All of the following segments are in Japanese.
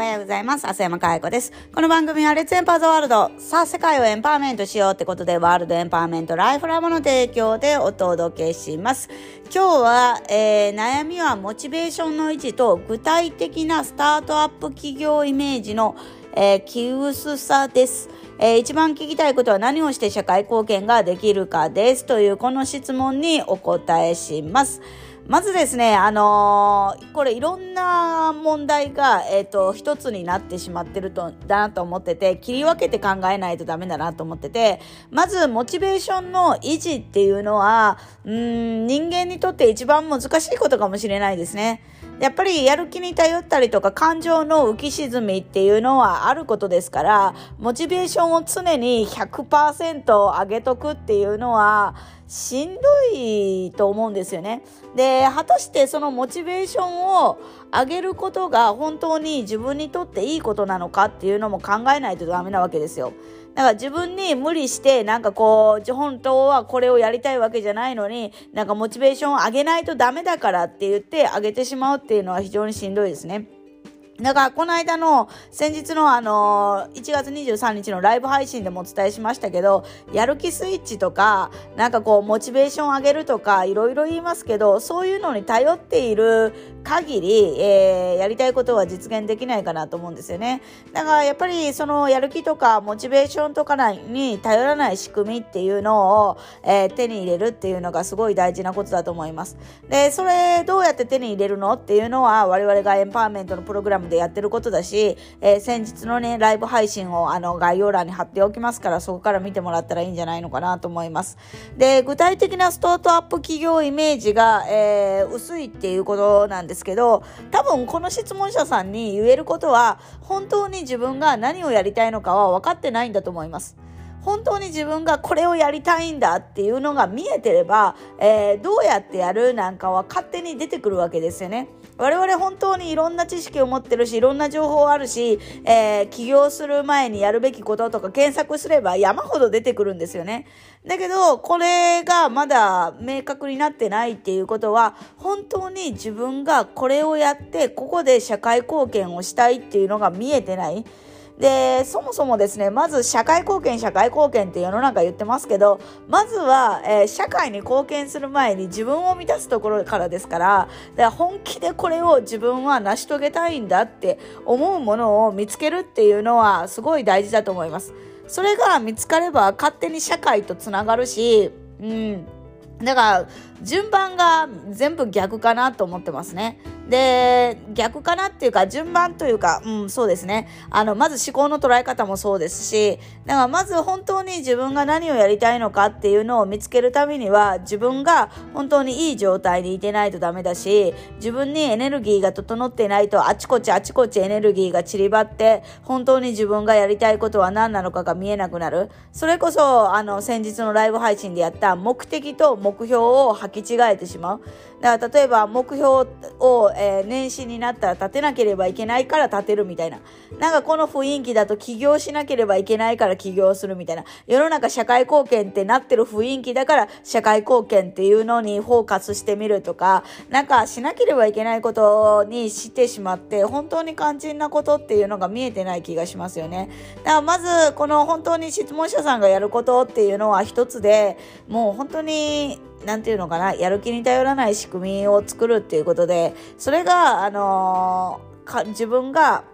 おはようございます。浅山かや子です。この番組はレッツエンパーズワールド。さあ、世界をエンパワーメントしようってことで、ワールドエンパワーメントライフラボの提供でお届けします。今日は、えー、悩みはモチベーションの維持と具体的なスタートアップ企業イメージの、えー、気薄さです。えー、一番聞きたいことは何をして社会貢献ができるかです。というこの質問にお答えします。まずですね、あのー、これいろんな問題が、えっ、ー、と、一つになってしまってると、だなと思ってて、切り分けて考えないとダメだなと思ってて、まず、モチベーションの維持っていうのは、うん、人間にとって一番難しいことかもしれないですね。やっぱりやる気に頼ったりとか感情の浮き沈みっていうのはあることですから、モチベーションを常に100%上げとくっていうのはしんどいと思うんですよね。で、果たしてそのモチベーションを上げることが本当に自分にとっていいことなのかっていうのも考えないとダメなわけですよ。だか自分に無理してなんかこう本当はこれをやりたいわけじゃないのになんかモチベーションを上げないとダメだからって言って上げてしまうっていうのは非常にしんどいですね。だから、この間の、先日のあの、1月23日のライブ配信でもお伝えしましたけど、やる気スイッチとか、なんかこう、モチベーション上げるとか、いろいろ言いますけど、そういうのに頼っている限り、えー、やりたいことは実現できないかなと思うんですよね。だから、やっぱり、その、やる気とか、モチベーションとかに頼らない仕組みっていうのを、えー、手に入れるっていうのがすごい大事なことだと思います。で、それ、どうやって手に入れるのっていうのは、我々がエンパワーメントのプログラムでやってることだし、えー、先日のね、ライブ配信をあの概要欄に貼っておきますから、そこから見てもらったらいいんじゃないのかなと思います。で、具体的なスタートアップ企業イメージが、えー、薄いっていうことなんですけど、多分この質問者さんに言えることは、本当に自分が何をやりたいのかは分かってないんだと思います。本当に自分がこれをやりたいんだっていうのが見えてれば、えー、どうやってやるなんかは勝手に出てくるわけですよね。我々本当にいろんな知識を持ってるし、いろんな情報あるし、えー、起業する前にやるべきこととか検索すれば山ほど出てくるんですよね。だけど、これがまだ明確になってないっていうことは、本当に自分がこれをやって、ここで社会貢献をしたいっていうのが見えてない。で、そもそもですね、まず社会貢献、社会貢献って世の中言ってますけど、まずは、えー、社会に貢献する前に自分を満たすところからですから、だから本気でこれを自分は成し遂げたいんだって思うものを見つけるっていうのはすごい大事だと思います。それが見つかれば勝手に社会とつながるし、うん。だから、順番が全部逆かなと思ってますね。で、逆かなっていうか、順番というか、うん、そうですね。あの、まず思考の捉え方もそうですし、だからまず本当に自分が何をやりたいのかっていうのを見つけるためには、自分が本当にいい状態にいてないとダメだし、自分にエネルギーが整っていないと、あちこちあちこちエネルギーが散りばって、本当に自分がやりたいことは何なのかが見えなくなる。それこそ、あの、先日のライブ配信でやった目的と目標を履き違えてしまう。だから例えば目標を、えー、年始になったら立てなければいけないから立てるみたいな。なんかこの雰囲気だと起業しなければいけないから起業するみたいな。世の中社会貢献ってなってる雰囲気だから社会貢献っていうのにフォーカスしてみるとか、なんかしなければいけないことにしてしまって、本当に肝心なことっていうのが見えてない気がしますよね。だからまずこの本当に質問者さんがやることっていうのは一つで、もう本当になんていうのかな、やる気に頼らない仕組みを作るっていうことで、それが、あのー、自分が、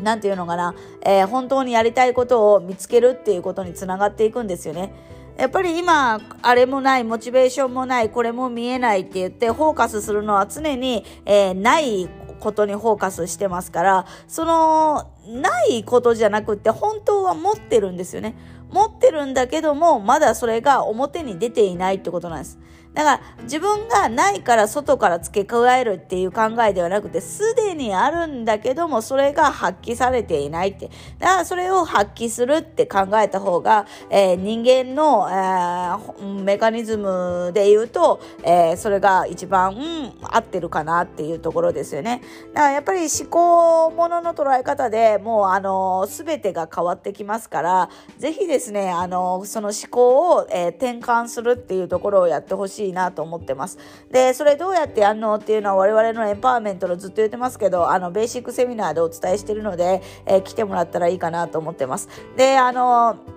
なんていうのかな、えー、本当にやりたいことを見つけるっていうことにつながっていくんですよね。やっぱり今、あれもない、モチベーションもない、これも見えないって言って、フォーカスするのは常に、えー、ないことにフォーカスしてますから、その、ないことじゃなくって、本当は持ってるんですよね。持ってるんだけども、まだそれが表に出ていないってことなんです。だから自分がないから外から付け加えるっていう考えではなくて、すでにあるんだけども、それが発揮されていないって。だからそれを発揮するって考えた方が、えー、人間の、えー、メカニズムで言うと、えー、それが一番、うん、合ってるかなっていうところですよね。だからやっぱり思考ものの捉え方でもう、あの、すべてが変わってきますから、ぜひですね、あの、その思考を、え転換するっていうところをやってほしいしいなと思ってます。で、それどうやってやんのっていうのは我々のエンパワーメントのずっと言ってますけど、あの、ベーシックセミナーでお伝えしてるので、えー、来てもらったらいいかなと思ってます。で、あのー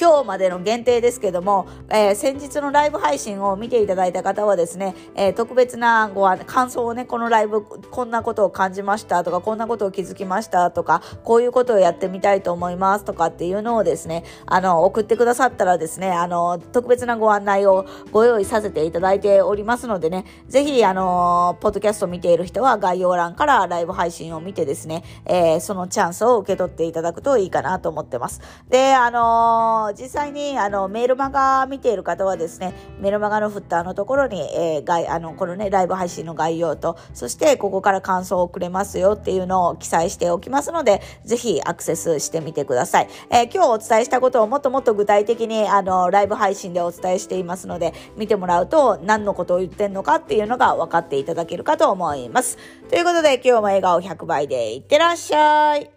今日までの限定ですけども、えー、先日のライブ配信を見ていただいた方はですね、えー、特別なご感想をね、このライブ、こんなことを感じましたとか、こんなことを気づきましたとか、こういうことをやってみたいと思いますとかっていうのをですね、あの、送ってくださったらですね、あの、特別なご案内をご用意させていただいておりますのでね、ぜひ、あの、ポッドキャストを見ている人は概要欄からライブ配信を見てですね、えー、そのチャンスを受け取っていただくといいかなと思ってます。で、あの実際にあのメールマガ見ている方はですね、メールマガのフッターのところに、えー、があのこのね、ライブ配信の概要と、そしてここから感想をくれますよっていうのを記載しておきますので、ぜひアクセスしてみてください。えー、今日お伝えしたことをもっともっと具体的にあのライブ配信でお伝えしていますので、見てもらうと何のことを言ってんのかっていうのが分かっていただけるかと思います。ということで今日も笑顔100倍でいってらっしゃい。